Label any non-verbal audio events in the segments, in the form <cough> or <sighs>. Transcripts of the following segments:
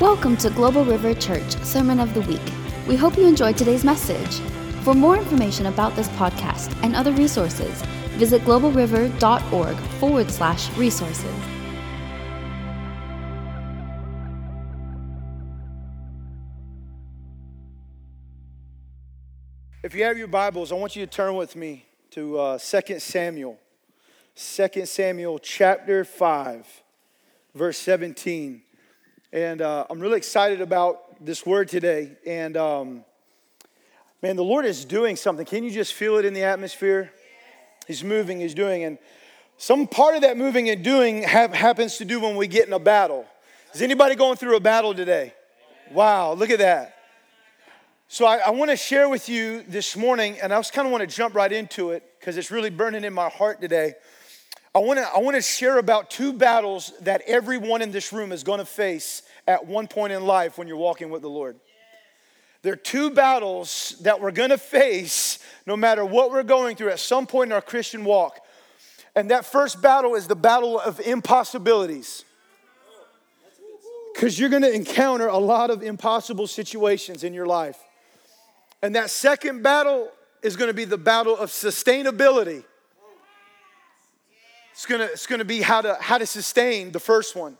Welcome to Global River Church Sermon of the Week. We hope you enjoyed today's message. For more information about this podcast and other resources, visit globalriver.org forward slash resources. If you have your Bibles, I want you to turn with me to uh, 2 Samuel. 2 Samuel chapter 5, verse 17. And uh, I'm really excited about this word today. And um, man, the Lord is doing something. Can you just feel it in the atmosphere? He's moving, He's doing. And some part of that moving and doing have, happens to do when we get in a battle. Is anybody going through a battle today? Wow, look at that. So I, I want to share with you this morning, and I just kind of want to jump right into it because it's really burning in my heart today. I want to I want to share about two battles that everyone in this room is going to face at one point in life when you're walking with the Lord. There are two battles that we're going <laughs> to face no matter what we're going through at some point in our Christian walk. And that first battle is the battle of impossibilities. Because you're going to encounter a lot of impossible situations in your life. And that second battle is going to be the battle of sustainability. It's to, it's to be how to, how to sustain the first one.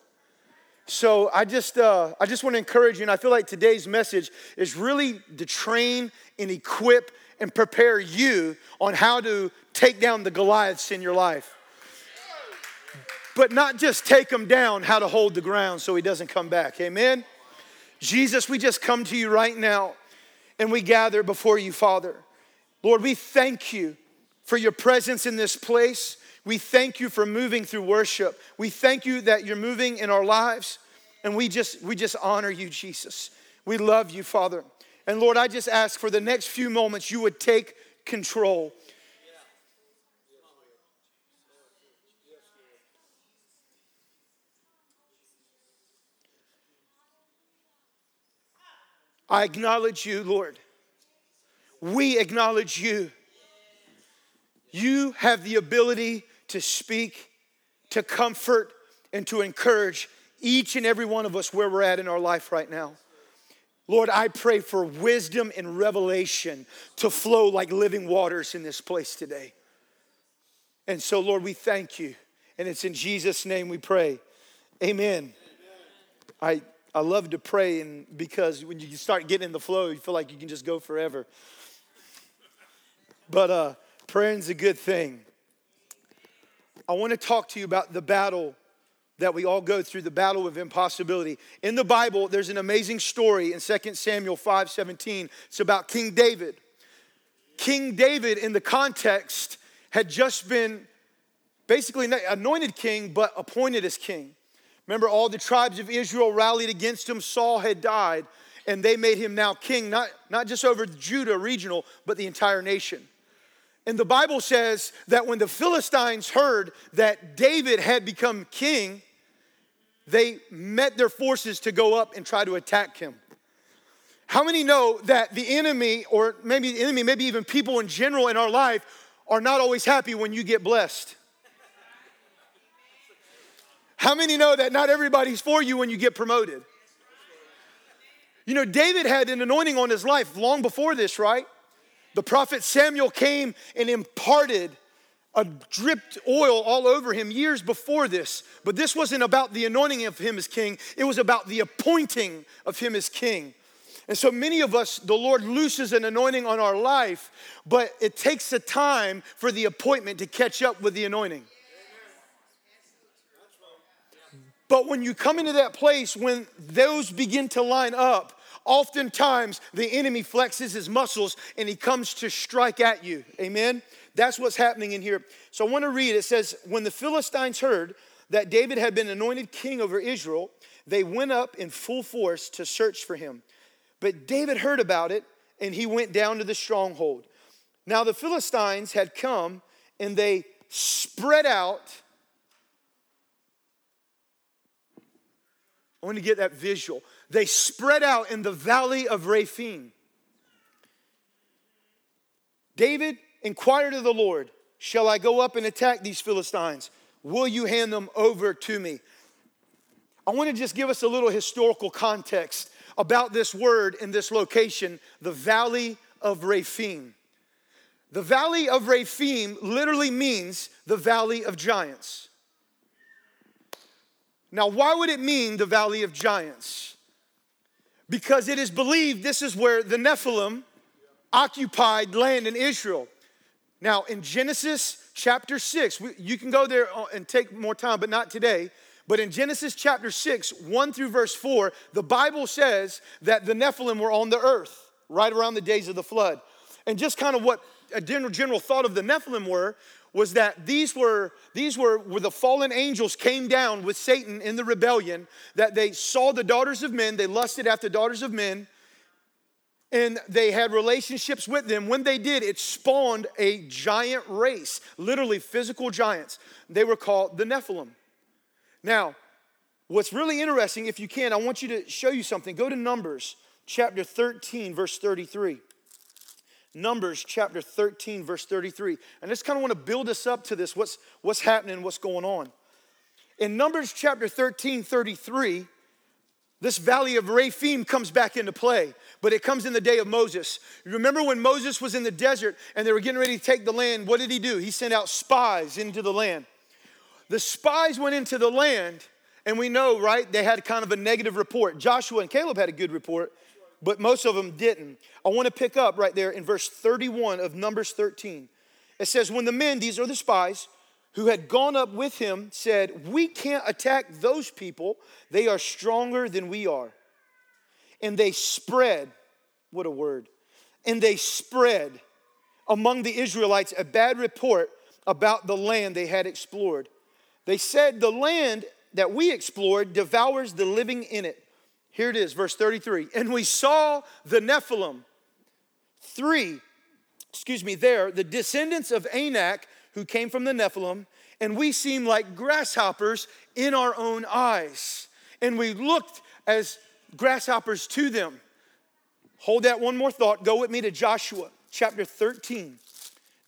So I just, uh, I just want to encourage you, and I feel like today's message is really to train and equip and prepare you on how to take down the Goliaths in your life. But not just take them down, how to hold the ground so he doesn't come back. Amen? Jesus, we just come to you right now and we gather before you, Father. Lord, we thank you for your presence in this place. We thank you for moving through worship. We thank you that you're moving in our lives. And we just we just honor you, Jesus. We love you, Father. And Lord, I just ask for the next few moments you would take control. I acknowledge you, Lord. We acknowledge you. You have the ability to speak, to comfort, and to encourage each and every one of us where we're at in our life right now. Lord, I pray for wisdom and revelation to flow like living waters in this place today. And so, Lord, we thank you. And it's in Jesus' name we pray. Amen. Amen. I I love to pray, and because when you start getting in the flow, you feel like you can just go forever. But uh, praying's a good thing. I want to talk to you about the battle that we all go through, the battle of impossibility. In the Bible, there's an amazing story in 2 Samuel 5 17. It's about King David. King David, in the context, had just been basically anointed king, but appointed as king. Remember, all the tribes of Israel rallied against him. Saul had died, and they made him now king, not, not just over Judah regional, but the entire nation. And the Bible says that when the Philistines heard that David had become king, they met their forces to go up and try to attack him. How many know that the enemy, or maybe the enemy, maybe even people in general in our life, are not always happy when you get blessed? How many know that not everybody's for you when you get promoted? You know, David had an anointing on his life long before this, right? The prophet Samuel came and imparted a dripped oil all over him years before this. But this wasn't about the anointing of him as king, it was about the appointing of him as king. And so many of us, the Lord looses an anointing on our life, but it takes a time for the appointment to catch up with the anointing. But when you come into that place, when those begin to line up, oftentimes the enemy flexes his muscles and he comes to strike at you. Amen? That's what's happening in here. So I want to read it says, When the Philistines heard that David had been anointed king over Israel, they went up in full force to search for him. But David heard about it and he went down to the stronghold. Now the Philistines had come and they spread out I want to get that visual. They spread out in the valley of Rephaim. David inquired of the Lord, Shall I go up and attack these Philistines? Will you hand them over to me? I want to just give us a little historical context about this word in this location, the Valley of Rephaim. The Valley of Rephaim literally means the Valley of Giants. Now, why would it mean the Valley of Giants? Because it is believed this is where the Nephilim occupied land in Israel. Now, in Genesis chapter 6, you can go there uh, and take more time, but not today. But in Genesis chapter 6, 1 through verse 4, the Bible says that the Nephilim were on the earth right around the days of the flood. And just kind of what a general, general thought of the Nephilim were was that these were these were where the fallen angels came down with Satan in the rebellion that they saw the daughters of men they lusted after daughters of men and they had relationships with them. When they did it spawned a giant race literally physical giants. They were called the Nephilim. Now what's really interesting if you can I want you to show you something. Go to Numbers chapter 13 verse 33 Numbers chapter 13, verse 33. And I just kind of want to build us up to this what's, what's happening, what's going on. In Numbers chapter 13, 33, this valley of Rephaim comes back into play, but it comes in the day of Moses. You remember when Moses was in the desert and they were getting ready to take the land, what did he do? He sent out spies into the land. The spies went into the land, and we know, right, they had kind of a negative report. Joshua and Caleb had a good report, but most of them didn't. I want to pick up right there in verse 31 of Numbers 13. It says, When the men, these are the spies, who had gone up with him said, We can't attack those people. They are stronger than we are. And they spread, what a word, and they spread among the Israelites a bad report about the land they had explored. They said, The land that we explored devours the living in it. Here it is, verse 33. And we saw the Nephilim, three, excuse me, there, the descendants of Anak who came from the Nephilim, and we seemed like grasshoppers in our own eyes. And we looked as grasshoppers to them. Hold that one more thought. Go with me to Joshua chapter 13.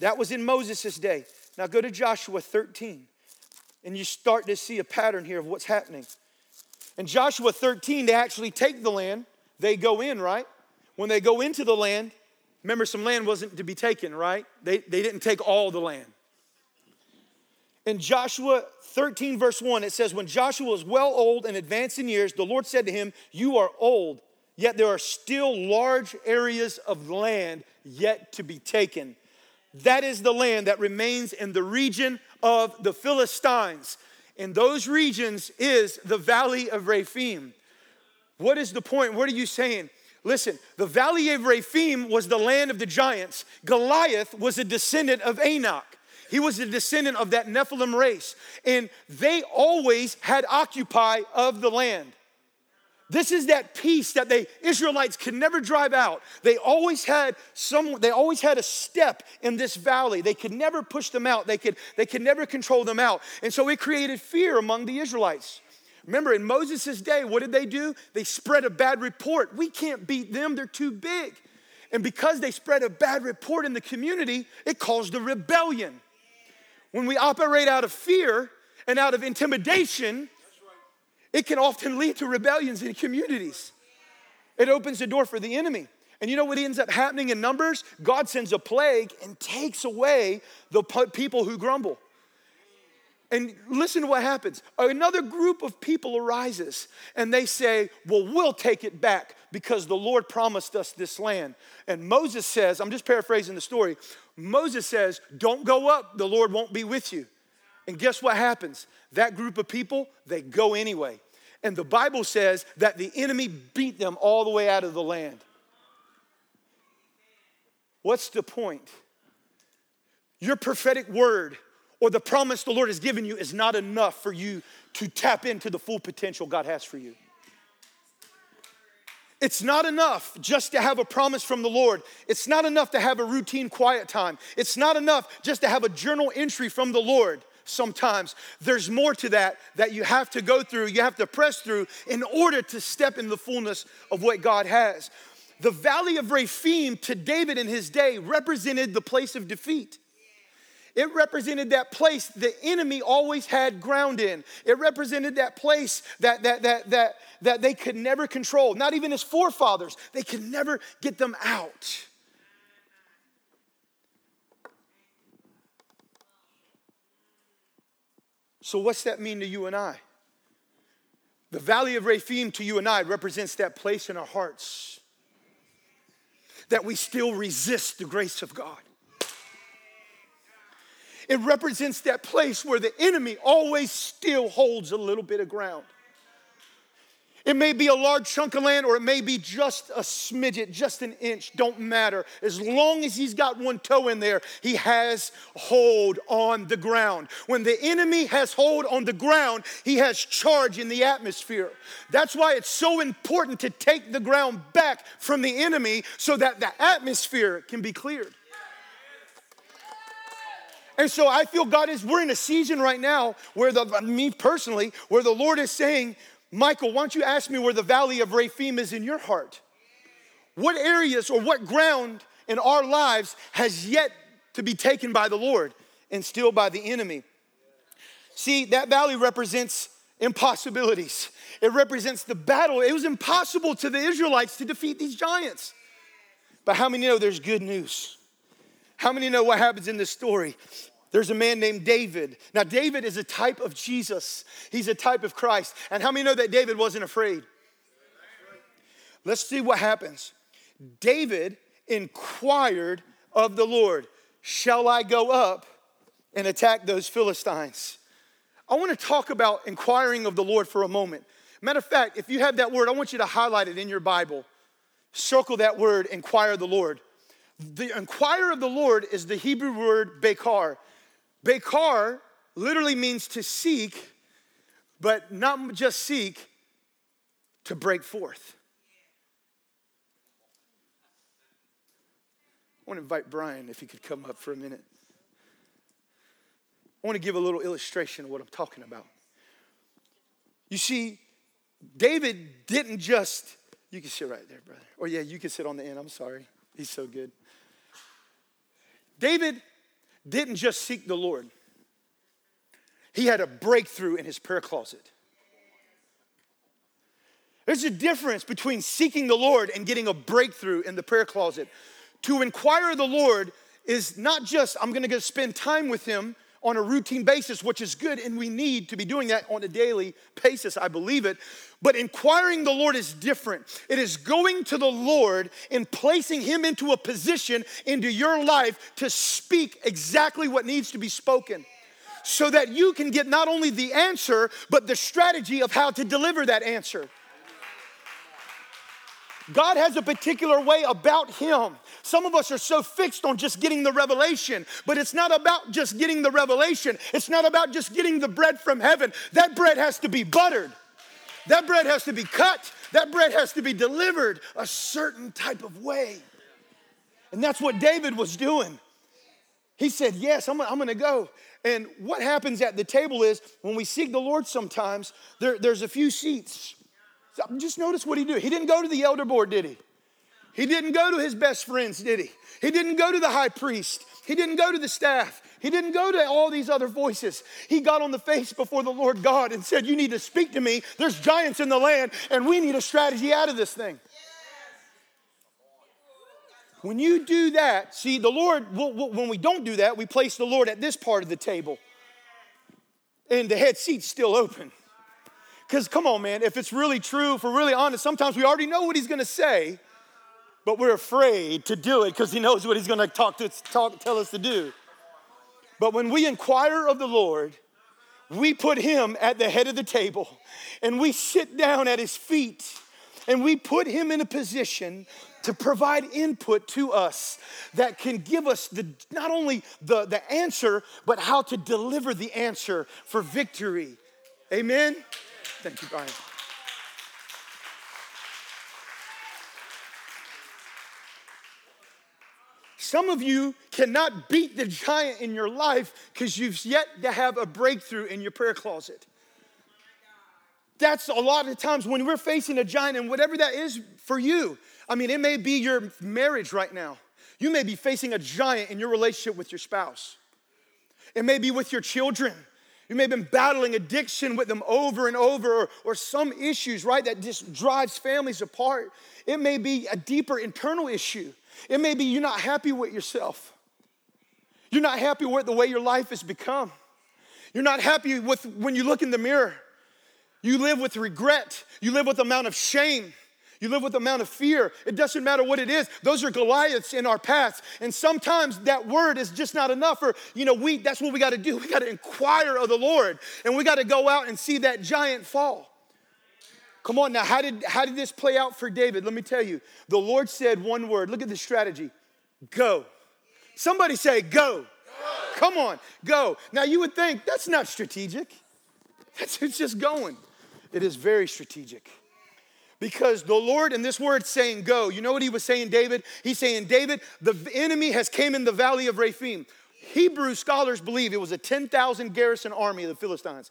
That was in Moses' day. Now go to Joshua 13, and you start to see a pattern here of what's happening. In Joshua 13, they actually take the land. They go in, right? When they go into the land, remember, some land wasn't to be taken, right? They, they didn't take all the land. In Joshua 13, verse 1, it says, When Joshua was well old and advanced in years, the Lord said to him, You are old, yet there are still large areas of land yet to be taken. That is the land that remains in the region of the Philistines in those regions is the valley of Rephaim. What is the point? What are you saying? Listen, the valley of Rephaim was the land of the giants. Goliath was a descendant of Anak. He was a descendant of that Nephilim race. And they always had occupy of the land. This is that piece that the Israelites could never drive out. They always had some, they always had a step in this valley. They could never push them out. They could, they could never control them out. And so it created fear among the Israelites. Remember, in Moses' day, what did they do? They spread a bad report. We can't beat them, they're too big. And because they spread a bad report in the community, it caused a rebellion. When we operate out of fear and out of intimidation, it can often lead to rebellions in communities. It opens the door for the enemy. And you know what ends up happening in Numbers? God sends a plague and takes away the people who grumble. And listen to what happens. Another group of people arises and they say, Well, we'll take it back because the Lord promised us this land. And Moses says, I'm just paraphrasing the story. Moses says, Don't go up, the Lord won't be with you. And guess what happens? That group of people, they go anyway. And the Bible says that the enemy beat them all the way out of the land. What's the point? Your prophetic word or the promise the Lord has given you is not enough for you to tap into the full potential God has for you. It's not enough just to have a promise from the Lord. It's not enough to have a routine quiet time. It's not enough just to have a journal entry from the Lord sometimes. There's more to that that you have to go through, you have to press through in order to step in the fullness of what God has. The valley of Rephaim to David in his day represented the place of defeat. It represented that place the enemy always had ground in. It represented that place that, that, that, that, that they could never control. Not even his forefathers, they could never get them out. So, what's that mean to you and I? The valley of Rephaim to you and I represents that place in our hearts that we still resist the grace of God. It represents that place where the enemy always still holds a little bit of ground. It may be a large chunk of land or it may be just a smidget, just an inch, don't matter. As long as he's got one toe in there, he has hold on the ground. When the enemy has hold on the ground, he has charge in the atmosphere. That's why it's so important to take the ground back from the enemy so that the atmosphere can be cleared. And so I feel God is, we're in a season right now where the, me personally, where the Lord is saying, Michael, why don't you ask me where the valley of Rephaim is in your heart? What areas or what ground in our lives has yet to be taken by the Lord and still by the enemy? See, that valley represents impossibilities. It represents the battle. It was impossible to the Israelites to defeat these giants. But how many know there's good news? How many know what happens in this story? There's a man named David. Now, David is a type of Jesus, he's a type of Christ. And how many know that David wasn't afraid? Let's see what happens. David inquired of the Lord, Shall I go up and attack those Philistines? I want to talk about inquiring of the Lord for a moment. Matter of fact, if you have that word, I want you to highlight it in your Bible. Circle that word, inquire the Lord. The inquire of the Lord is the Hebrew word bekar. Bekar literally means to seek, but not just seek, to break forth. I want to invite Brian if he could come up for a minute. I want to give a little illustration of what I'm talking about. You see, David didn't just, you can sit right there, brother. Or yeah, you can sit on the end. I'm sorry. He's so good. David didn't just seek the Lord, he had a breakthrough in his prayer closet. There's a difference between seeking the Lord and getting a breakthrough in the prayer closet. To inquire the Lord is not just, I'm gonna go spend time with Him on a routine basis, which is good, and we need to be doing that on a daily basis. I believe it. But inquiring the Lord is different. It is going to the Lord and placing Him into a position into your life to speak exactly what needs to be spoken so that you can get not only the answer, but the strategy of how to deliver that answer. God has a particular way about Him. Some of us are so fixed on just getting the revelation, but it's not about just getting the revelation. It's not about just getting the bread from heaven. That bread has to be buttered, that bread has to be cut, that bread has to be delivered a certain type of way. And that's what David was doing. He said, Yes, I'm, I'm gonna go. And what happens at the table is when we seek the Lord sometimes, there, there's a few seats just notice what he did. He didn't go to the elder board, did he? He didn't go to his best friends, did he? He didn't go to the high priest. He didn't go to the staff. He didn't go to all these other voices. He got on the face before the Lord God and said, You need to speak to me. There's giants in the land, and we need a strategy out of this thing. When you do that, see, the Lord, when we don't do that, we place the Lord at this part of the table, and the head seat's still open. Because come on, man, if it's really true, if we're really honest, sometimes we already know what he's gonna say, but we're afraid to do it because he knows what he's gonna talk to talk, tell us to do. But when we inquire of the Lord, we put him at the head of the table and we sit down at his feet and we put him in a position to provide input to us that can give us the, not only the, the answer, but how to deliver the answer for victory. Amen. Thank you, Brian. Some of you cannot beat the giant in your life because you've yet to have a breakthrough in your prayer closet. That's a lot of times when we're facing a giant, and whatever that is for you. I mean, it may be your marriage right now. You may be facing a giant in your relationship with your spouse. It may be with your children. You may have been battling addiction with them over and over, or, or some issues, right, that just drives families apart. It may be a deeper internal issue. It may be you're not happy with yourself. You're not happy with the way your life has become. You're not happy with when you look in the mirror. You live with regret. You live with amount of shame. You live with amount of fear. It doesn't matter what it is. Those are Goliaths in our past. And sometimes that word is just not enough. Or, you know, we that's what we got to do. <laughs> We got to inquire of the Lord. And we got to go out and see that giant fall. Come on now, how did how did this play out for David? Let me tell you. The Lord said one word. Look at the strategy. Go. Somebody say, go. go. Come on, go. Now you would think that's not strategic. It's just going. It is very strategic. Because the Lord in this word saying go, you know what he was saying, David? He's saying, David, the enemy has came in the valley of Rephaim. Hebrew scholars believe it was a 10,000 garrison army of the Philistines.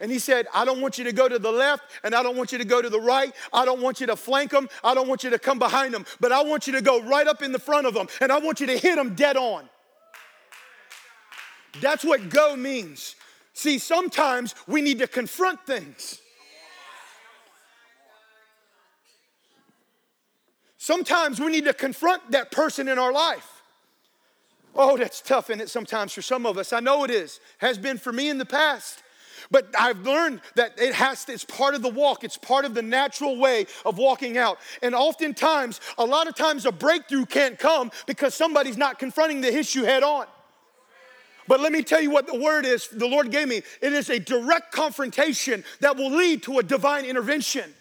And he said, I don't want you to go to the left and I don't want you to go to the right. I don't want you to flank them. I don't want you to come behind them. But I want you to go right up in the front of them and I want you to hit them dead on. That's what go means. See, sometimes we need to confront things. Sometimes we need to confront that person in our life. Oh, that's tough, isn't it, sometimes for some of us? I know it is, has been for me in the past. But I've learned that it has to, it's part of the walk, it's part of the natural way of walking out. And oftentimes, a lot of times, a breakthrough can't come because somebody's not confronting the issue head on. But let me tell you what the word is the Lord gave me. It is a direct confrontation that will lead to a divine intervention.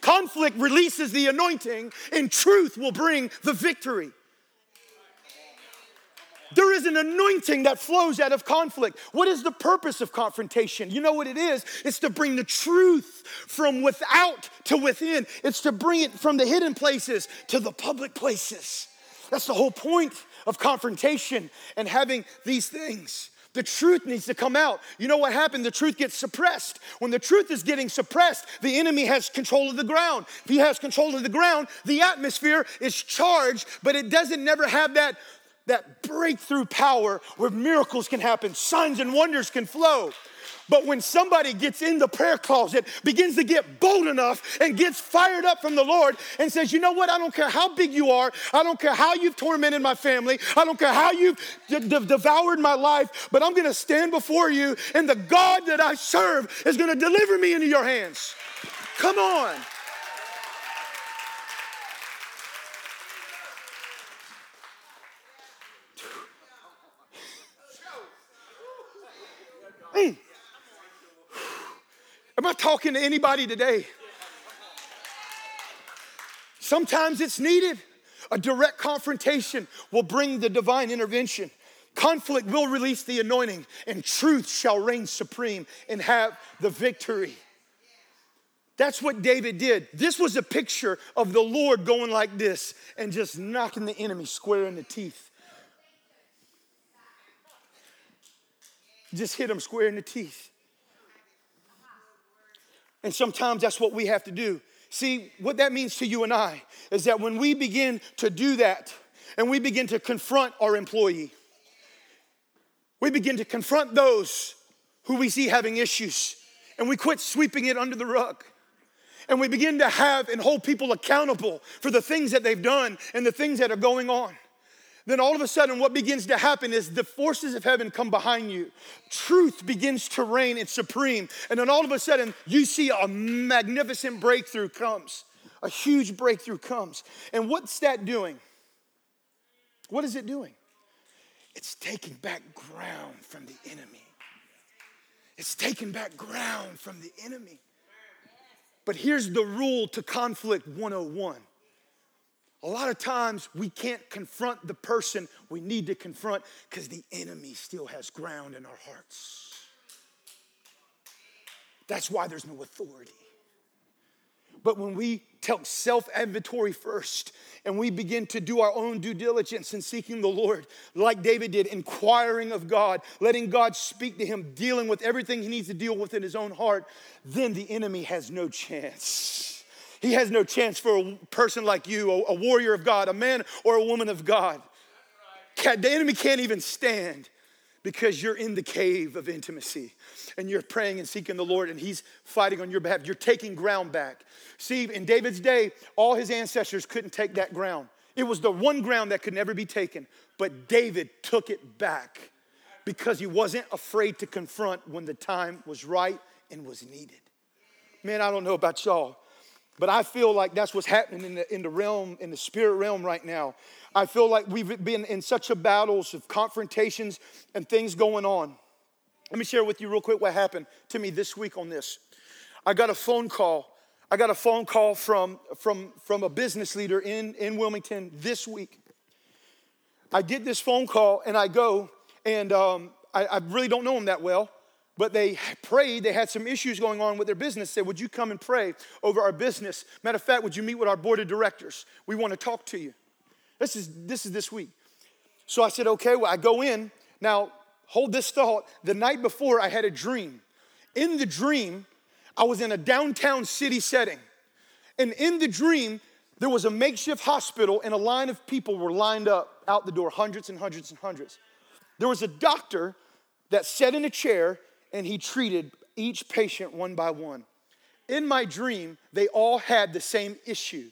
Conflict releases the anointing, and truth will bring the victory. There is an anointing that flows out of conflict. What is the purpose of confrontation? You know what it is? It's to bring the truth from without to within, it's to bring it from the hidden places to the public places. That's the whole point of confrontation and having these things. The truth needs to come out. You know what happened? The truth gets suppressed. When the truth is getting suppressed, the enemy has control of the ground. If he has control of the ground, the atmosphere is charged, but it doesn't never have that, that breakthrough power where miracles can happen, signs and wonders can flow. But when somebody gets in the prayer closet, begins to get bold enough and gets fired up from the Lord and says, You know what? I don't care how big you are. I don't care how you've tormented my family. I don't care how you've de- de- devoured my life, but I'm going to stand before you, and the God that I serve is going to deliver me into your hands. Come on. Am I talking to anybody today? Sometimes it's needed. A direct confrontation will bring the divine intervention. Conflict will release the anointing, and truth shall reign supreme and have the victory. That's what David did. This was a picture of the Lord going like this and just knocking the enemy square in the teeth. Just hit him square in the teeth. And sometimes that's what we have to do. See, what that means to you and I is that when we begin to do that and we begin to confront our employee, we begin to confront those who we see having issues and we quit sweeping it under the rug. And we begin to have and hold people accountable for the things that they've done and the things that are going on then all of a sudden, what begins to happen is the forces of heaven come behind you. Truth begins to reign, it's supreme. And then all of a sudden, you see a magnificent breakthrough comes. A huge breakthrough comes. And what's that doing? What is it doing? It's taking back ground from the enemy. It's taking back ground from the enemy. But here's the rule to conflict 101 a lot of times we can't confront the person we need to confront because the enemy still has ground in our hearts. That's why there's no authority. But when we take self inventory first and we begin to do our own due diligence in seeking the Lord, like David did, inquiring of God, letting God speak to him, dealing with everything he needs to deal with in his own heart, then the enemy has no chance. He has no chance for a person like you, a, warrior of God, a man or a woman of God. The enemy can't even stand because you're in the cave of intimacy and you're praying and seeking the Lord and He's fighting on your behalf. You're taking ground back. See, in David's day, all his ancestors couldn't take that ground. It was the one ground that could never be taken, but David took it back because he wasn't afraid to confront when the time was right and was needed. Man, I don't know about y'all, but I feel like that's what's happening in the, in the realm, in the spirit realm right now. I feel like we've been in such a battles of confrontations and things going on. Let me share with you real quick what happened to me this week on this. I got a phone call. I got a phone call from, from, from a business leader in, in Wilmington this week. I get this phone call and I go, and um, I, I really don't know him that well but they prayed. They had some issues going on with their business. Said, Would you come and pray over our business? Matter of fact, would you meet with our board of directors? We want to talk to you. This is this, is this week. So I said, Okay, well, I go in. Now, hold this thought. The night before, I had a dream. In the dream, I was in a downtown city setting. And in the dream, there was a makeshift hospital, and a line of people were lined up out the door, hundreds and hundreds and hundreds. There was a doctor that sat in a chair and he treated each patient one by one. In my dream, they all had the same issue.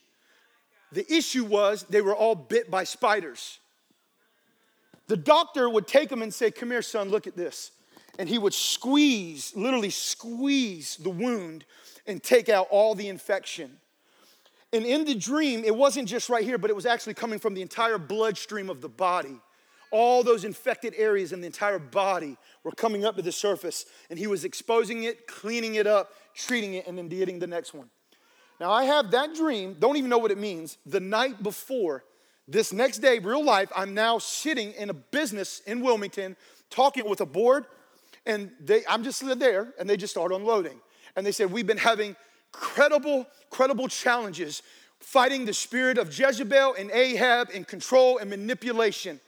The issue was they were all bit by spiders. The doctor would take them and say, Come here, son, look at this. And he would squeeze, literally squeeze the wound and take out all the infection. And in the dream, it wasn't just right here, but it was actually coming from the entire bloodstream of the body. All those infected areas in the entire body were coming up to the surface, and he was exposing it, cleaning it up, treating it, and then getting the next one. Now, I have that dream, don't even know what it means, the night before. This next day, real life, I'm now sitting in a business in Wilmington talking with a board, and they, I'm just there, and they just start unloading. And they said, We've been having credible, credible challenges fighting the spirit of Jezebel and Ahab and control and manipulation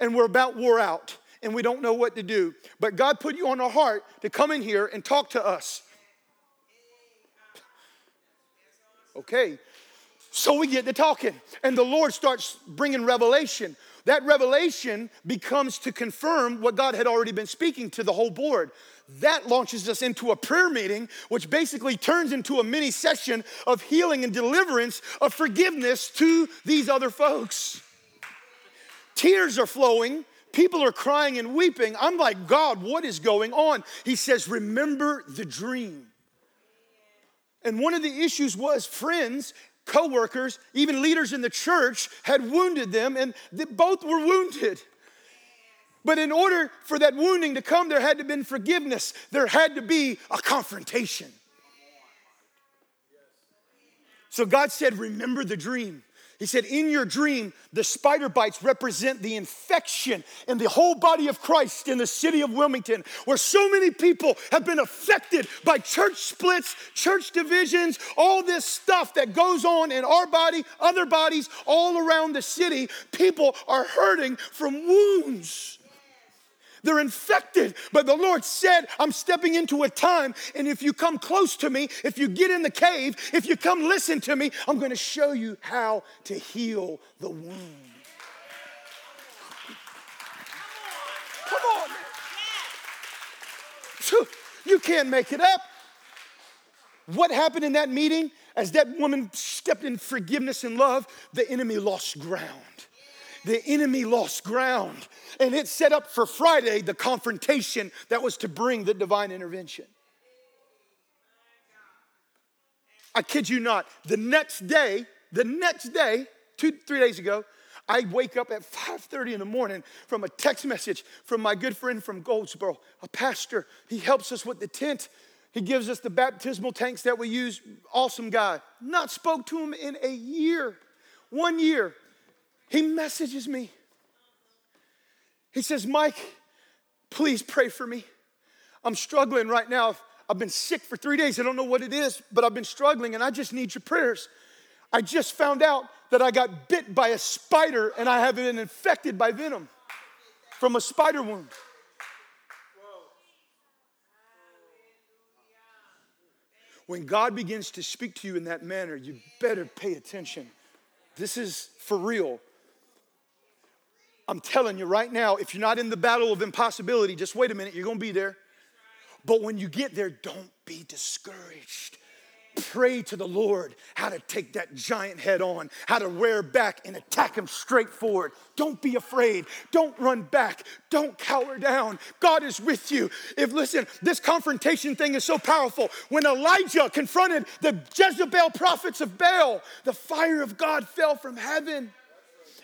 and we're about wore out and we don't know what to do. But God put you on our heart to come in here and talk to us. Okay, so we get to talking, and the Lord starts bringing revelation. That revelation becomes to confirm what God had already been speaking to the whole board. That launches us into a prayer meeting, which basically turns into a mini session of healing and deliverance, of forgiveness to these other folks. Tears are flowing. People are crying and weeping. I'm like, God, what is going on? He says, Remember the dream. And one of the issues was friends, co-workers, even leaders in the church had wounded them, and they both were wounded. But in order for that wounding to come, there had to be forgiveness. There had to be a confrontation. So God said, Remember the dream. He said, In your dream, the spider bites represent the infection in the whole body of Christ in the city of Wilmington, where so many people have been affected by church splits, church divisions, all this stuff that goes on in our body, other bodies, all around the city. People are hurting from wounds. They're infected. But the Lord said, I'm stepping into a time, and if you come close to me, if you get in the cave, if you come listen to me, I'm going to show you how to heal the wound. Come on. Come on. You can't make it up. What happened in that meeting? As that woman stepped in forgiveness and love, the enemy lost ground the enemy lost ground. And it set up for Friday the confrontation that was to bring the divine intervention. I kid you not, the next day, the next day, two, three days ago, I wake up at 5:30 in the morning from a text message from my good friend from Goldsboro, a pastor. He helps us with the tent. He gives us the baptismal tanks that we use. Awesome guy. Not spoke to him in a year. One year. He messages me. He says, Mike, please pray for me. I'm struggling right now. I've been sick for three days. I don't know what it is, but I've been struggling and I just need your prayers. I just found out that I got bit by a spider and I have been infected by venom from a spider wound. When God begins to speak to you in that manner, you better pay attention. This is for real. I'm telling you right now, if you're not in the battle of impossibility, just wait a minute, you're gonna be there. But when you get there, don't be discouraged. Pray to the Lord how to take that giant head on, how to rear back and attack him straight forward. Don't be afraid. Don't run back. Don't cower down. God is with you. If, listen, this confrontation thing is so powerful. When Elijah confronted the Jezebel prophets of Baal, the fire of God fell from heaven.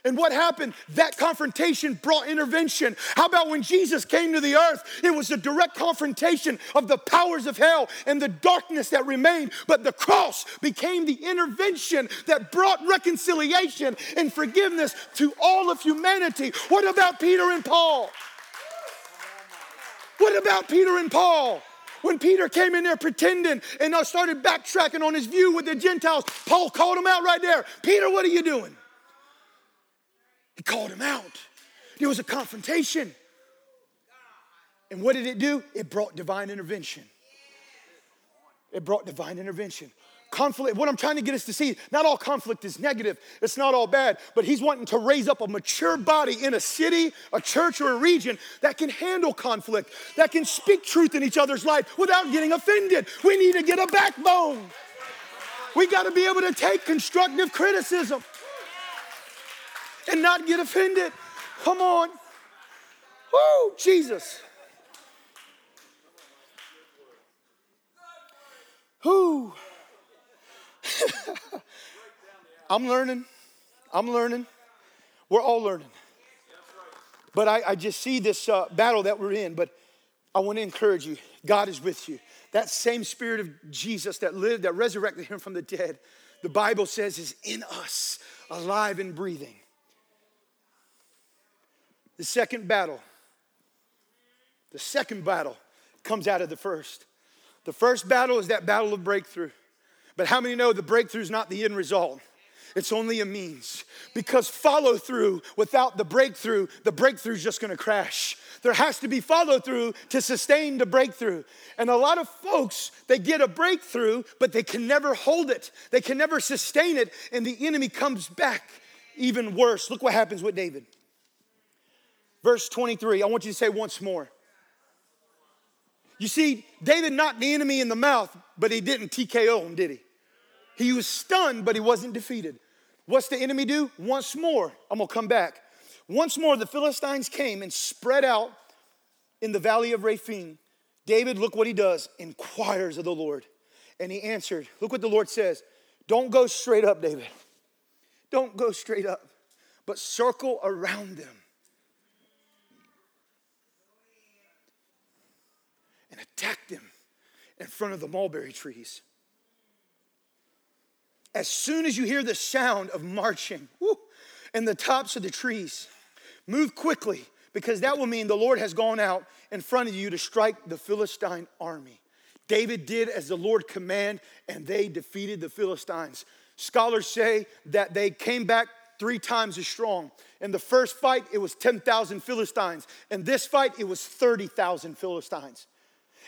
And what happened? That confrontation brought intervention. How about when Jesus came to the earth? It was a direct confrontation of the powers of hell and the darkness that remained. But the cross became the intervention that brought reconciliation and forgiveness to all of humanity. What about Peter and Paul? What about Peter and Paul? When Peter came in there pretending and started backtracking on his view with the Gentiles, Paul called him out right there. Peter, what are you doing? He called him out. There was a confrontation. And what did it do? It brought divine intervention. It brought divine intervention. Conflict, what I'm trying to get us to see, not all conflict is negative, it's not all bad, but he's wanting to raise up a mature body in a city, a church, or a region that can handle conflict, that can speak truth in each other's life without getting offended. We need to get a backbone. We got to be able to take constructive criticism and not get offended. Come on. Woo, Jesus. Who? <laughs> I'm learning. I'm learning. We're all learning. But I, I just see this uh, battle that we're in. But I want to encourage you God is with you. That same spirit of Jesus that lived, that resurrected him from the dead, the Bible says is in us, alive and breathing. The second battle, the second battle comes out of the first. The first battle is that battle of breakthrough. But how many know the breakthrough is not the end result? It's only a means. Because follow through without the breakthrough, the breakthrough is just gonna crash. There has to be follow through to sustain the breakthrough. And a lot of folks, they get a breakthrough, but they can never hold it. They can never sustain it, and the enemy comes back even worse. Look what happens with David. Verse 23, I want you to say once more. You see, David knocked the enemy in the mouth, but he didn't TKO him, did he? He was stunned, but he wasn't defeated. What's the enemy do? Once more, I'm gonna come back. Once more, the Philistines came and spread out in the valley of Rephaim. David, look what he does, inquires of the Lord. And he answered, Look what the Lord says. Don't go straight up, David. Don't go straight up, but circle around them and attacked him in front of the mulberry trees. As soon as you hear the sound of marching whoo, in the tops of the trees, move quickly because that will mean the Lord has gone out in front of you to strike the Philistine army. David did as the Lord commanded, and they defeated the Philistines. Scholars say that they came back three times as strong. In the first fight, it was 10,000 Philistines. In this fight, it was 30,000 Philistines.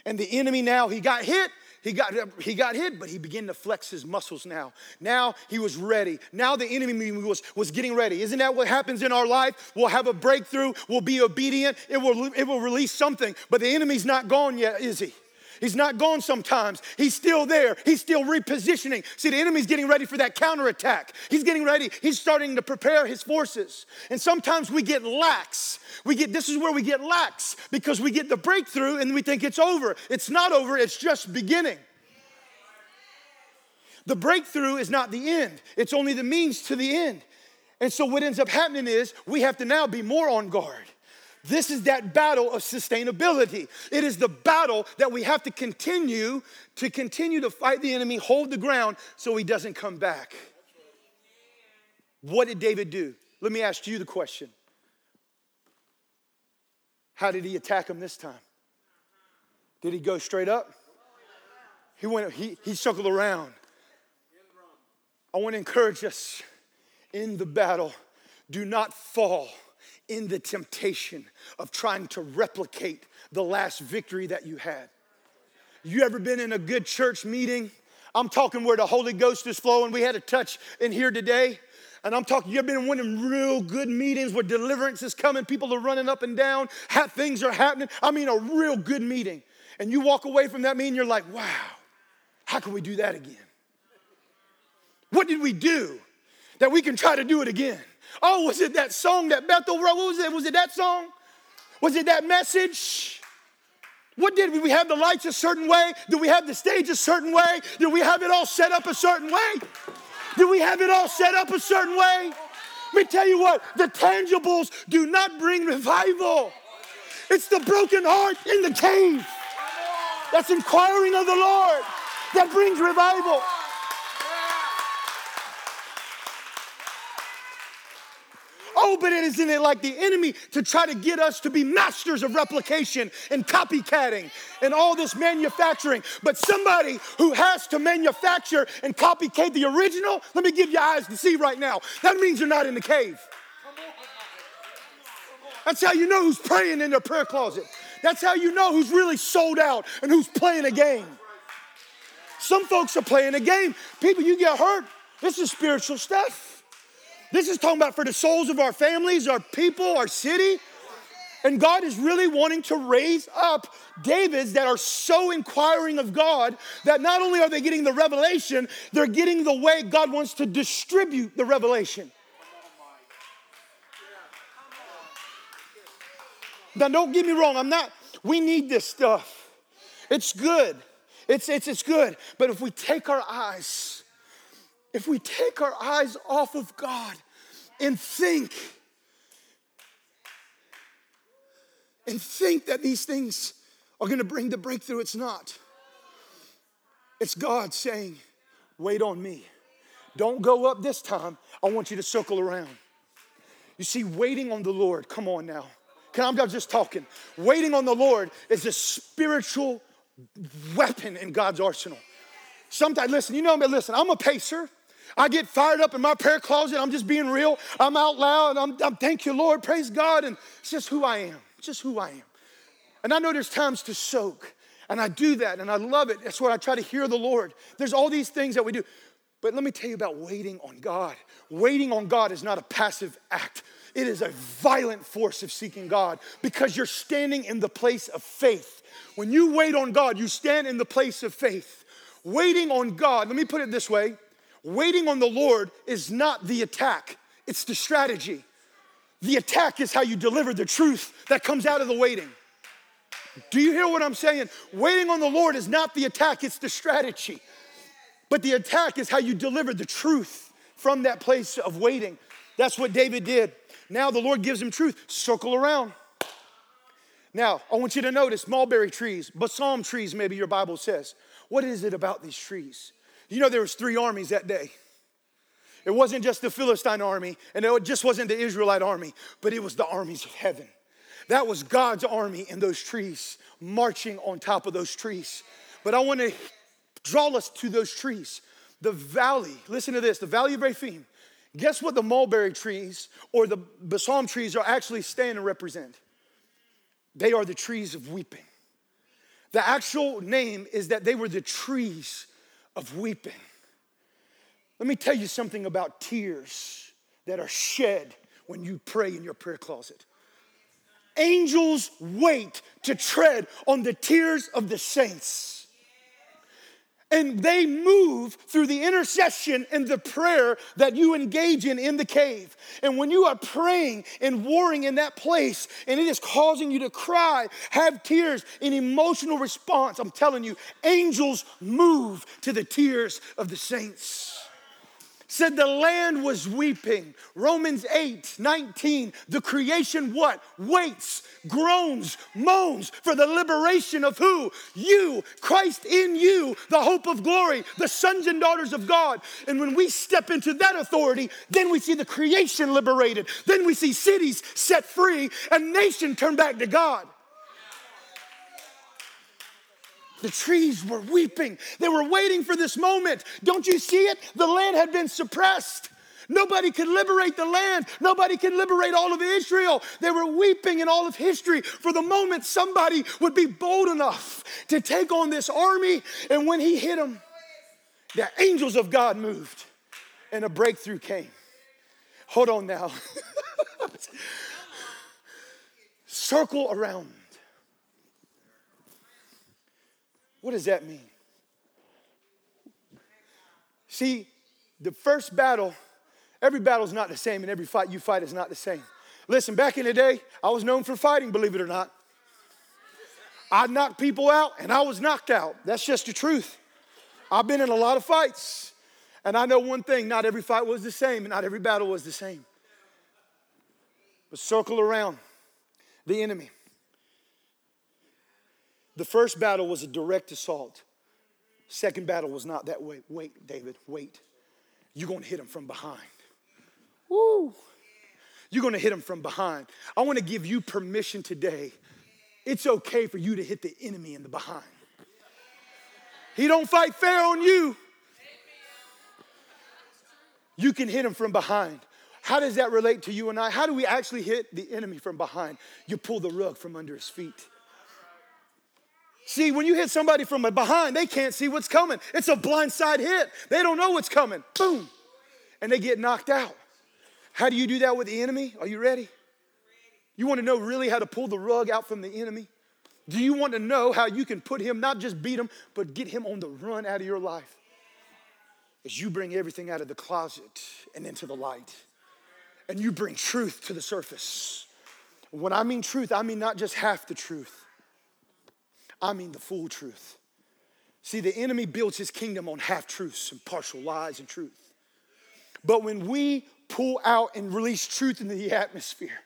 And the enemy now, he got hit, he got, he got hit, but he began to flex his muscles now. Now he was ready. Now the enemy was, was getting ready. Isn't that what happens in our life? We'll have a breakthrough, we'll be obedient, it will, it will release something, but the enemy's not gone yet, is he? He's not gone sometimes. He's still there. He's still repositioning. See, the enemy's getting ready for that counterattack. He's getting ready. He's starting to prepare his forces. And sometimes we get lax. We get this is where we get lax because we get the breakthrough and we think it's over. It's not over, it's just beginning. The breakthrough is not the end. It's only the means to the end. And so what ends up happening is we have to now be more on guard. This is that battle of sustainability. It is the battle that we have to continue to continue to fight the enemy, hold the ground so he doesn't come back. What did David do? Let me ask you the question. How did he attack him this time? Did he go straight up? He went he, he circled around. I want to encourage us in the battle. Do not fall in the temptation of trying to replicate the last victory that you had. You ever been in a good church meeting? I'm talking where the Holy Ghost is flowing. We had a touch in here today. And I'm talking, you've been winning real good meetings where deliverance is coming, people are running up and down, things are happening. I mean, a real good meeting. And you walk away from that meeting, you're like, wow, how can we do that again? What did we do that we can try to do it again? Oh, was it that song that Bethel wrote? What was it? Was it that song? Was it that message? What did we, we have the lights a certain way? Do we have the stage a certain way? Do we have it all set up a certain way? Do we have it all set up a certain way? Let me tell you what, the tangibles do not bring revival. It's the broken heart in the cave that's inquiring of the Lord that brings revival. Oh, but it isn't it like the enemy to try to get us to be masters of replication and copycatting and all this manufacturing. But somebody who has to manufacture and copycat the original, let me give you eyes to see right now. That means you're not in the cave. That's how you know who's praying in their prayer closet. That's how you know who's really sold out and who's playing a game. Some folks are playing a game. People, you get hurt. This is spiritual stuff. This is talking about for the souls of our families, our people, our city. And God is really wanting to raise up Davids that are so inquiring of God that not only are they getting the revelation, they're getting the way God wants to distribute the revelation. Now, don't get me wrong, I'm not, we need this stuff. It's good. It's, it's, it's good. But if we take our eyes if we take our eyes off of God and think, and think that these things are to bring the breakthrough, it's not. It's God saying, Wait on me. Don't go up this time. I want you to circle around. You see, waiting on the Lord, come on now. Can I'm just talking. Waiting on the Lord is a spiritual weapon in God's arsenal. Sometimes, listen, you know me, listen, I'm a pacer. I get fired up in my prayer closet. I'm just being real. I'm out loud. I'm, I'm thank you, Lord. Praise God. And it's just who I am. It's just who I am. And I know there's times to soak. And I do that and I love it. That's what I try to hear the Lord. There's all these things that we do. But let me tell you about waiting on God. Waiting on God is not a passive act. It is a violent force of seeking God because you're standing in the place of faith. When you wait on God, you stand in the place of faith. Waiting on God, let me put it this way Waiting on the Lord is not the attack, it's the strategy. The attack is how you deliver the truth that comes out of the waiting. Do you hear what I'm saying? Waiting on the Lord is not the attack, it's the strategy. But the attack is how you deliver the truth from that place of waiting. That's what David did. Now the Lord gives him truth. Circle around. Now, I want you to notice mulberry trees, balsam trees, maybe your Bible says. What is it about these trees? You know, there was three armies that day. It wasn't just the Philistine army, and it just wasn't the Israelite army, but it was the armies of heaven. That was God's army in those trees, marching on top of those trees. But I want to draw us to those trees. The valley, listen to this, the valley of Rephaim. Guess what the mulberry trees or the balsam trees are actually stand and represent? They are the trees of weeping. The actual name is that they were the trees of weeping. Let me tell you something about tears that are shed when you pray in your prayer closet. Angels wait to tread on the tears of the saints and they move through the intercession and the prayer that you engage in in the cave. And when you are praying and warring in that place, and it is causing you to cry, have tears, an emotional response, I'm telling you, angels move to the tears of the saints said the land was weeping. Romans 8, 19, the creation what? Waits, groans, moans for the liberation of who? You, Christ in you, the hope of glory, the sons and daughters of God. And when we step into that authority, then we see the creation liberated. Then we see cities set free and nation turn back to God. The trees were weeping. They were waiting for this moment. Don't you see it? The land had been suppressed. Nobody could liberate the land. Nobody could liberate all of Israel. They were weeping in all of history for the moment somebody would be bold enough to take on this army. And when he hit them, the angels of God moved and a breakthrough came. Hold on now. <laughs> Circle around. What does that mean? See, the first battle, every battle is not the same, and every fight you fight is not the same. Listen, back in the day, I was known for fighting, believe it or not. I knocked people out and I was knocked out. That's just the truth. I've been in a lot of fights. And I know one thing not every fight was the same, and not every battle was the same. But circle around the enemy. The first battle was a direct assault. Second battle was not that way. Wait, David, wait. You're going to hit him from behind. Woo. You're going to hit him from behind. I want to give you permission today. It's okay for you to hit the enemy in the behind. He don't fight fair on you. You can hit him from behind. How does that relate to you and I? How do we actually hit the enemy from behind? You pull the rug from under his feet. See, when you hit somebody from behind, they can't see what's coming. It's a blindside hit. They don't know what's coming. Boom. And they get knocked out. How do you do that with the enemy? Are you ready? You want to know really how to pull the rug out from the enemy? Do you want to know how you can put him, not just beat him, but get him on the run out of your life? As you bring everything out of the closet and into the light, and you bring truth to the surface. When I mean truth, I mean not just half the truth. I mean the full truth. See, the enemy builds his kingdom on half truths and partial lies and truth. But when we pull out and release truth into the atmosphere,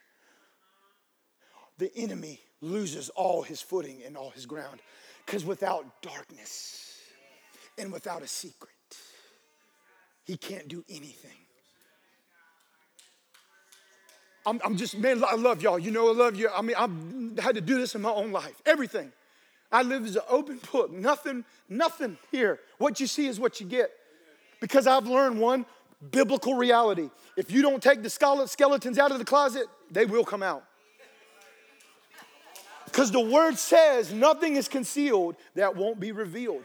the enemy loses all his footing and all his ground. Because without darkness and without a secret, he can't do anything. I'm, I'm, just, man, I love y'all. You know, I love you. I mean, I've had to do this in my own life. Everything. I live as an open book. Nothing, nothing here. What you see is what you get. Because I've learned one biblical reality. If you don't take the skeletons out of the closet, they will come out. Because the word says nothing is concealed that won't be revealed.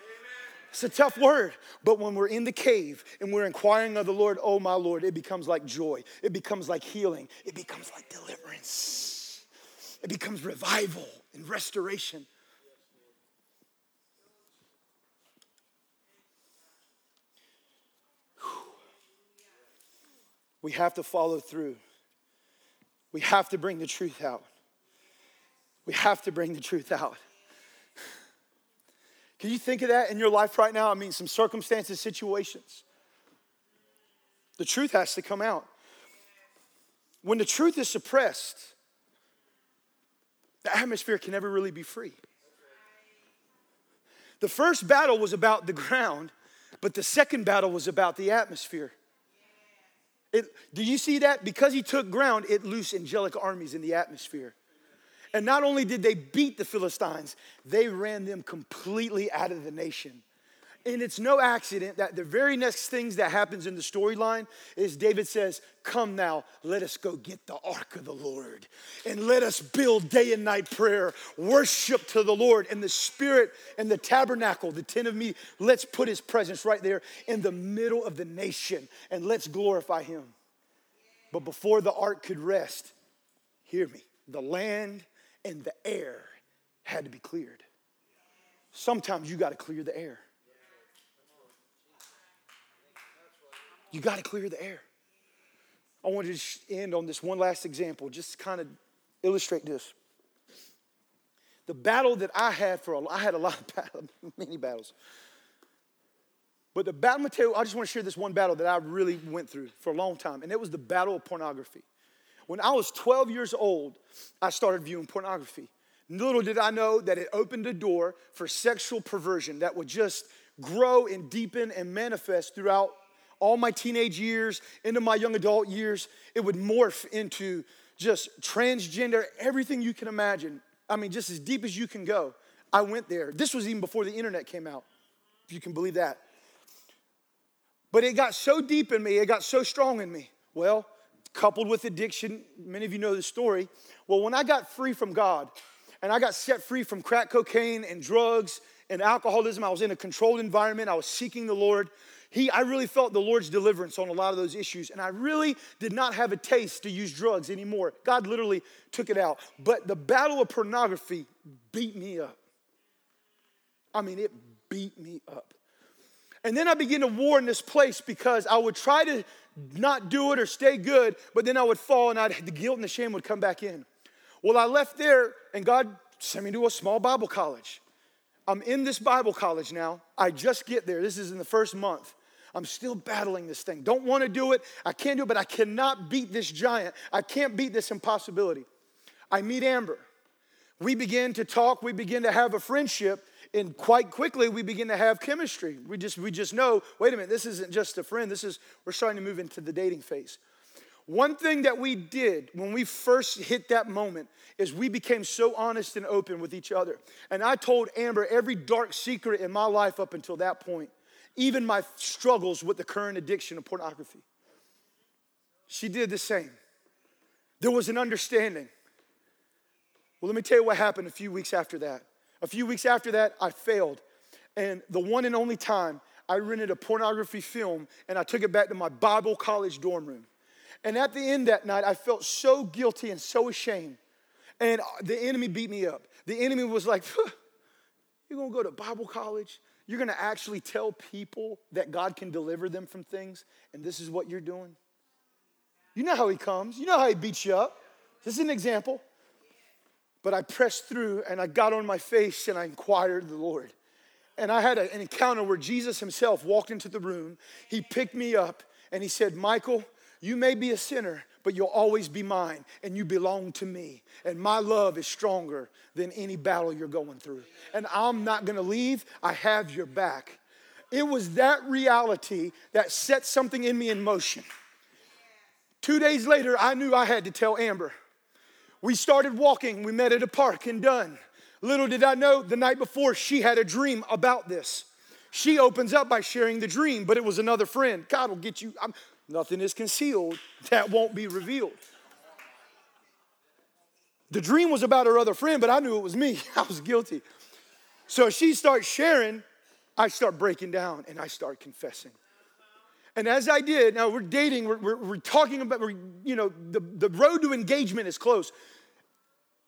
It's a tough word, but when we're in the cave and we're inquiring of the Lord, oh my Lord, it becomes like joy. It becomes like healing. It becomes like deliverance. It becomes revival and restoration. We have to follow through. We have to bring the truth out. We have to bring the truth out. Can you think of that in your life right now? I mean, some circumstances, situations. The truth has to come out. When the truth is suppressed, the atmosphere can never really be free. The first battle was about the ground, but the second battle was about the atmosphere. It, do you see that? Because he took ground, it loosed angelic armies in the atmosphere. And not only did they beat the Philistines, they ran them completely out of the nation. And it's no accident that the very next things that happens in the storyline is David says, Come now, let us go get the ark of the Lord. And let us build day and night prayer, worship to the Lord in the spirit and the tabernacle, the tent of me. Let's put his presence right there in the middle of the nation and let's glorify him. But before the ark could rest, hear me, the land and the air had to be cleared. Sometimes you got to clear the air. You got to clear the air. I want to just end on this one last example, just kind of illustrate this. The battle that I had for a, I had a lot of <laughs> battles, many battles. But the battle material, I just want to share this one battle that I really went through for a long time, and it was the battle of pornography. When I was 12 years old, I started viewing pornography. Little did I know that it opened a door for sexual perversion that would just grow and deepen and manifest throughout all my teenage years, into my young adult years, it would morph into just transgender, everything you can imagine. I mean, just as deep as you can go. I went there. This was even before the internet came out, if you can believe that. But it got so deep in me, it got so strong in me. Well, coupled with addiction, many of you know the story. Well, when I got free from God, and I got set free from crack cocaine and drugs and alcoholism. I was in a controlled environment. I was seeking the Lord. He, I really felt the Lord's deliverance on a lot of those issues, and I really did not have a taste to use drugs anymore. God literally took it out. But the battle of pornography beat me up. I mean, it beat me up. And then I began to war in this place because I would try to not do it or stay good, but then I would fall and I'd, the guilt and the shame would come back in. Well, I left there and God sent me to a small Bible college. I'm in this Bible college now. I just get there. This is in the first month. I'm still battling this thing. Don't want to do it. I can't do it, but I cannot beat this giant. I can't beat this impossibility. I meet Amber. We begin to talk. We begin to have a friendship and quite quickly we begin to have chemistry. We just we just know, wait a minute, this isn't just a friend. This is we're starting to move into the dating phase. One thing that we did when we first hit that moment is we became so honest and open with each other. And I told Amber every dark secret in my life up until that point, even my struggles with the current addiction of pornography. She did the same. There was an understanding. Well, let me tell you what happened a few weeks after that. A few weeks after that, I failed. And the one and only time I rented a pornography film and I took it back to my Bible college dorm room. And at the end that night, I felt so guilty and so ashamed. And the enemy beat me up. The enemy was like, You're gonna go to Bible college? You're gonna actually tell people that God can deliver them from things, and this is what you're doing? You know how he comes, you know how he beats you up. This is an example. But I pressed through and I got on my face and I inquired the Lord. And I had an encounter where Jesus himself walked into the room. He picked me up and he said, Michael, you may be a sinner, but you'll always be mine and you belong to me. And my love is stronger than any battle you're going through. And I'm not gonna leave, I have your back. It was that reality that set something in me in motion. Two days later, I knew I had to tell Amber. We started walking, we met at a park in Dunn. Little did I know, the night before, she had a dream about this. She opens up by sharing the dream, but it was another friend. God will get you, I'm, nothing is concealed that won't be revealed. The dream was about her other friend, but I knew it was me. <laughs> I was guilty. So she starts sharing, I start breaking down and I start confessing. And as I did, now we're dating, we're, we're, we're talking about, we're, you know, the, the road to engagement is close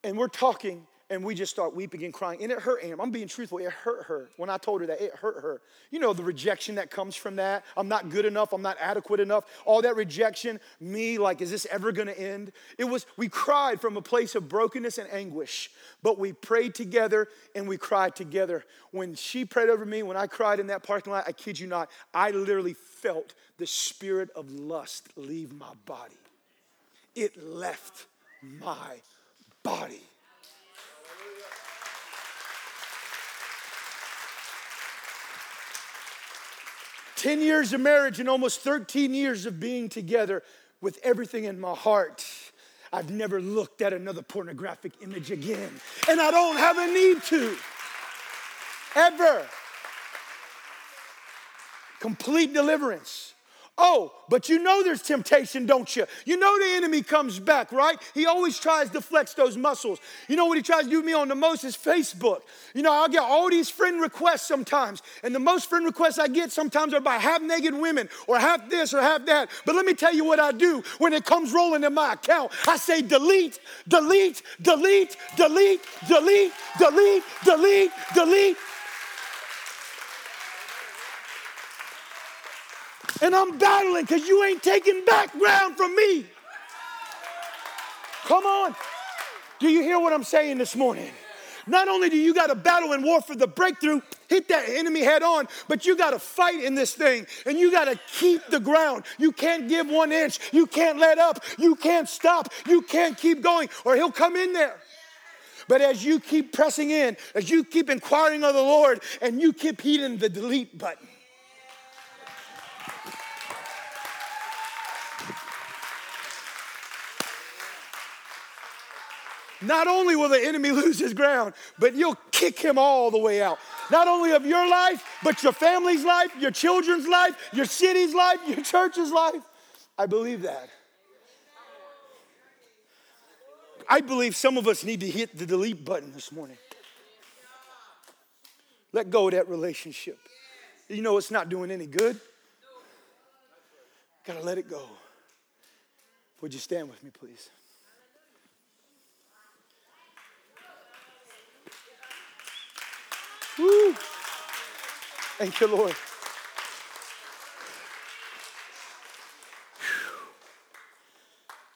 and we're talking and we just start weeping and crying. And it hurt Am. I'm being truthful. It hurt her when I told her that. It hurt her. You know, the rejection that comes from that. I'm not good enough. I'm not adequate enough. All that rejection, me, like, is this ever going to end? It was, we cried from a place of brokenness and anguish, but we prayed together and we cried together. When she prayed over me, when I cried in that parking lot, I kid you not, I literally felt the spirit of lust leave my body. It left my body. Ten years of marriage and almost 13 years of being together with everything in my heart. I've never looked at another pornographic image again, and I don't have a need to. Ever. Complete deliverance. Oh, but you know there's temptation, don't you? You know the enemy comes back, right? He always tries to flex those muscles. You know what he tries to do me on the most is Facebook. You know, I'll get all these friend requests sometimes, and the most friend requests I get sometimes are by half naked women or half this or half that. But let me tell you what I do when it comes rolling in my account. I say delete, delete, delete, delete, delete, delete, delete, delete. And I'm battling because you ain't taking back ground from me. Come on. Do you hear what I'm saying this morning? Not only do you got to battle and war for the breakthrough, hit that enemy head on, but you got to fight in this thing and you got to keep the ground. You can't give one inch. You can't let up. You can't stop. You can't keep going or he'll come in there. But as you keep pressing in, as you keep inquiring of the Lord, and you keep hitting the delete button, not only will the enemy <laughs> lose his ground, but you'll kick him all the way out. Not only of your life, but your family's life, your children's life, your city's life, your church's life. I believe that. I believe some of us need to hit the delete button this morning. Let go of that relationship. You know it's not doing any good. Gotta let it go. Would you stand with me, please? Woo. Thank you, Lord.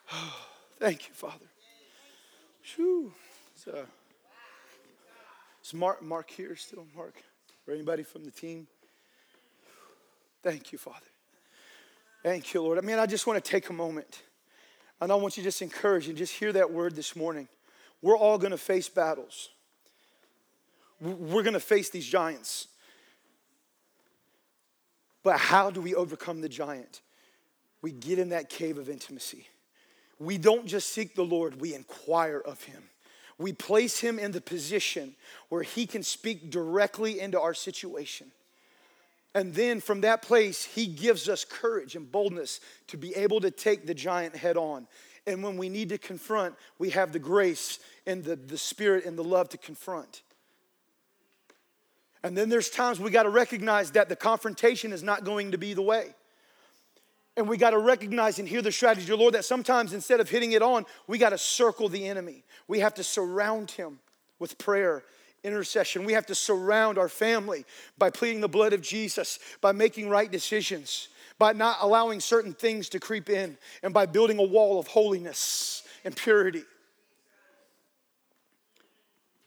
<sighs> Thank you, Father. Whew. So, uh, Mark, Mark here still? Mark? Or anybody from the team? Thank you, Father. Thank you, Lord. I mean, I just want to take a moment. And I want you to just encourage and just hear that word this morning. We're all going to face battles. We're going to face these giants. But how do we overcome the giant? We get in that cave of intimacy. We don't just seek the Lord, we inquire of Him. We place Him in the position where He can speak directly into our situation. And then from that place, He gives us courage and boldness to be able to take the giant head on. And when we need to confront, we have the grace and the, the spirit and the love to confront. And then there's times we got to recognize that the confrontation is not going to be the way. And we got to recognize and hear the strategy Lord that sometimes instead of hitting it on, we got to circle the enemy. We have to surround him with prayer, intercession. We have to surround our family by pleading the blood of Jesus, by making right decisions, by not allowing certain things to creep in, and by building a wall of holiness and purity.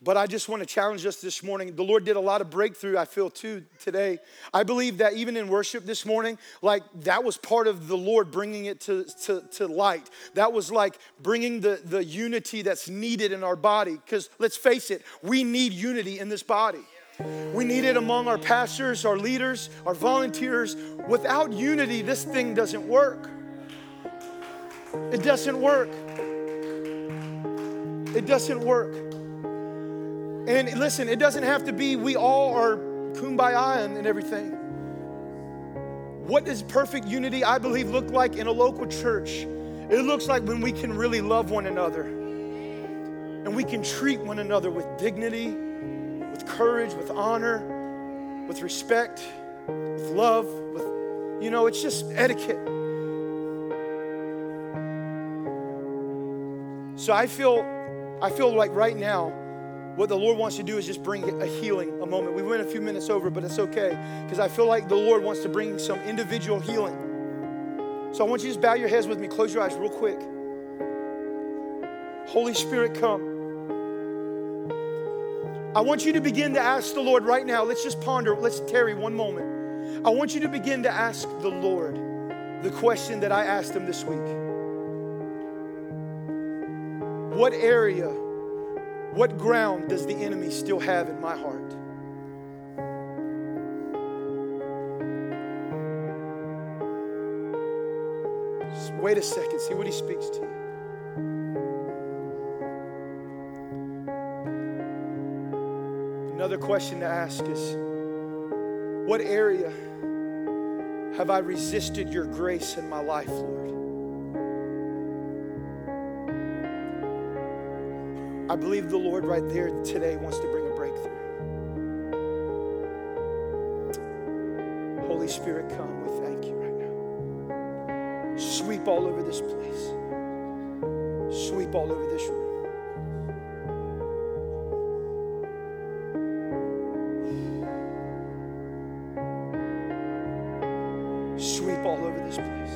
But I just want to challenge us this morning. The Lord did a lot of breakthrough, I feel too, today. I believe that even in worship this morning, like that was part of the Lord bringing it to, to, to light. That was like bringing the, the unity that's needed in our body. Because let's face it, we need unity in this body. We need it among our pastors, our leaders, our volunteers. Without unity, this thing doesn't work. It doesn't work. It doesn't work. And listen, it doesn't have to be we all are kumbaya and everything. What does perfect unity, I believe, look like in a local church? It looks like when we can really love one another and we can treat one another with dignity, with courage, with honor, with respect, with love, with, you know, it's just etiquette. So I feel, I feel like right now, what the Lord wants to do is just bring a healing, a moment. We went a few minutes over, but it's okay because I feel like the Lord wants to bring some individual healing. So I want you to just bow your heads with me, close your eyes real quick. Holy Spirit, come. I want you to begin to ask the Lord right now. Let's just ponder, let's tarry one moment. I want you to begin to ask the Lord the question that I asked him this week. What area? What ground does the enemy still have in my heart? Just wait a second, see what he speaks to you. Another question to ask is What area have I resisted your grace in my life, Lord? I believe the Lord right there today wants to bring a breakthrough. Holy Spirit, come. We thank you right now. Sweep all over this place, sweep all over this room. Sweep all over this place.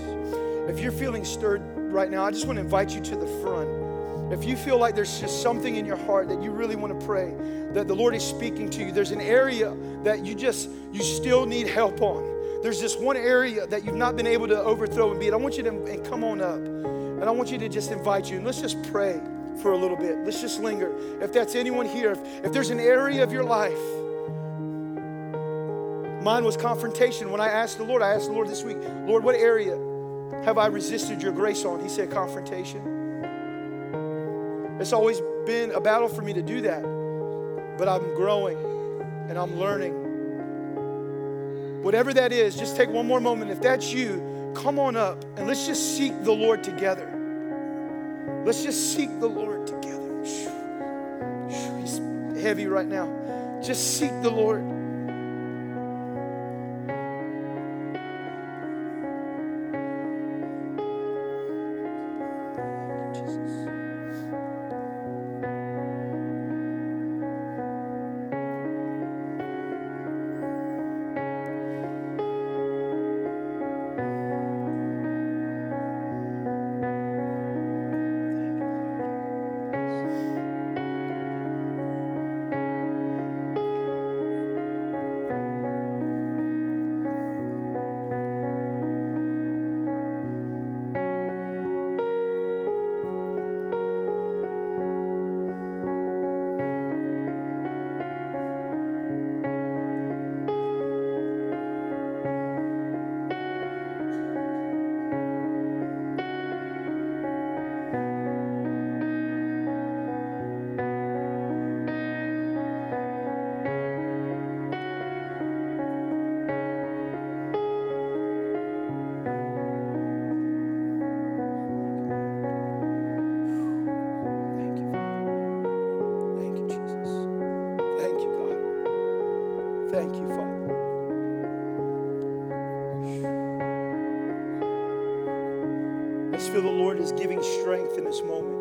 If you're feeling stirred right now, I just want to invite you to the front. If you feel like there's just something in your heart that you really want to pray, that the Lord is speaking to you, there's an area that you just, you still need help on. There's this one area that you've not been able to overthrow and beat. I want you to and come on up. And I want you to just invite you. And let's just pray for a little bit. Let's just linger. If that's anyone here, if, if there's an area of your life, mine was confrontation. When I asked the Lord, I asked the Lord this week, Lord, what area have I resisted your grace on? He said, confrontation. It's always been a battle for me to do that, but I'm growing and I'm learning. Whatever that is, just take one more moment. If that's you, come on up and let's just seek the Lord together. Let's just seek the Lord together. He's heavy right now. Just seek the Lord. Strength in this moment.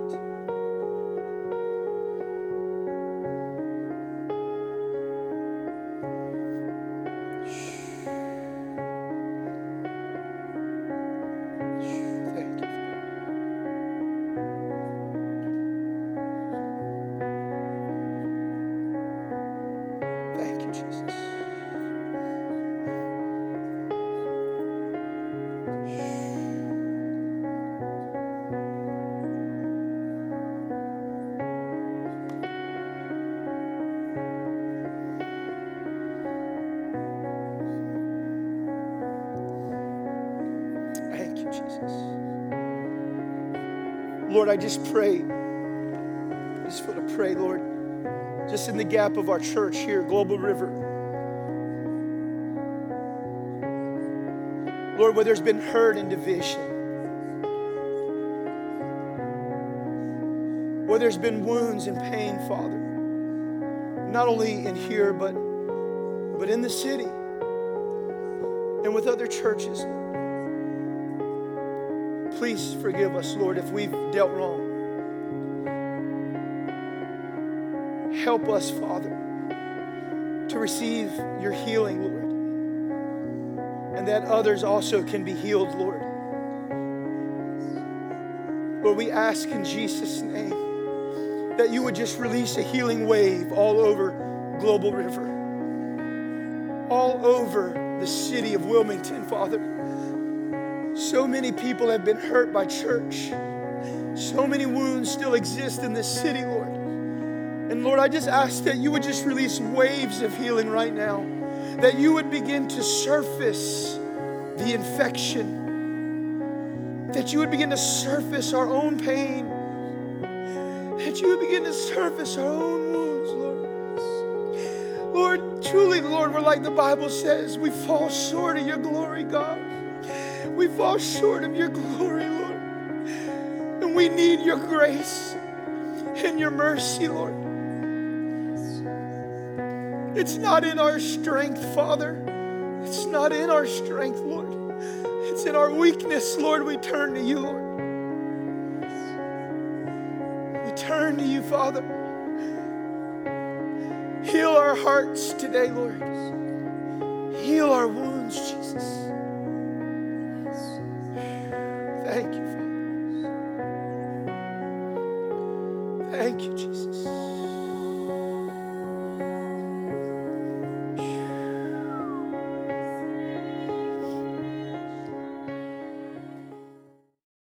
Lord, I just pray. I just want to pray, Lord, just in the gap of our church here, Global River. Lord, where there's been hurt and division, where there's been wounds and pain, Father, not only in here, but, but in the city and with other churches. Please forgive us, Lord, if we've dealt wrong. Help us, Father, to receive your healing, Lord, and that others also can be healed, Lord. Lord, we ask in Jesus' name that you would just release a healing wave all over Global River, all over the city of Wilmington, Father. So many people have been hurt by church. So many wounds still exist in this city, Lord. And Lord, I just ask that you would just release waves of healing right now, that you would begin to surface the infection, that you would begin to surface our own pain, that you would begin to surface our own wounds, Lord. Lord, truly, Lord, we're like the Bible says, we fall short of your glory, God. We fall short of your glory, Lord. And we need your grace and your mercy, Lord. It's not in our strength, Father. It's not in our strength, Lord. It's in our weakness, Lord. We turn to you, Lord. We turn to you, Father. Heal our hearts today, Lord. Heal our wounds, Jesus.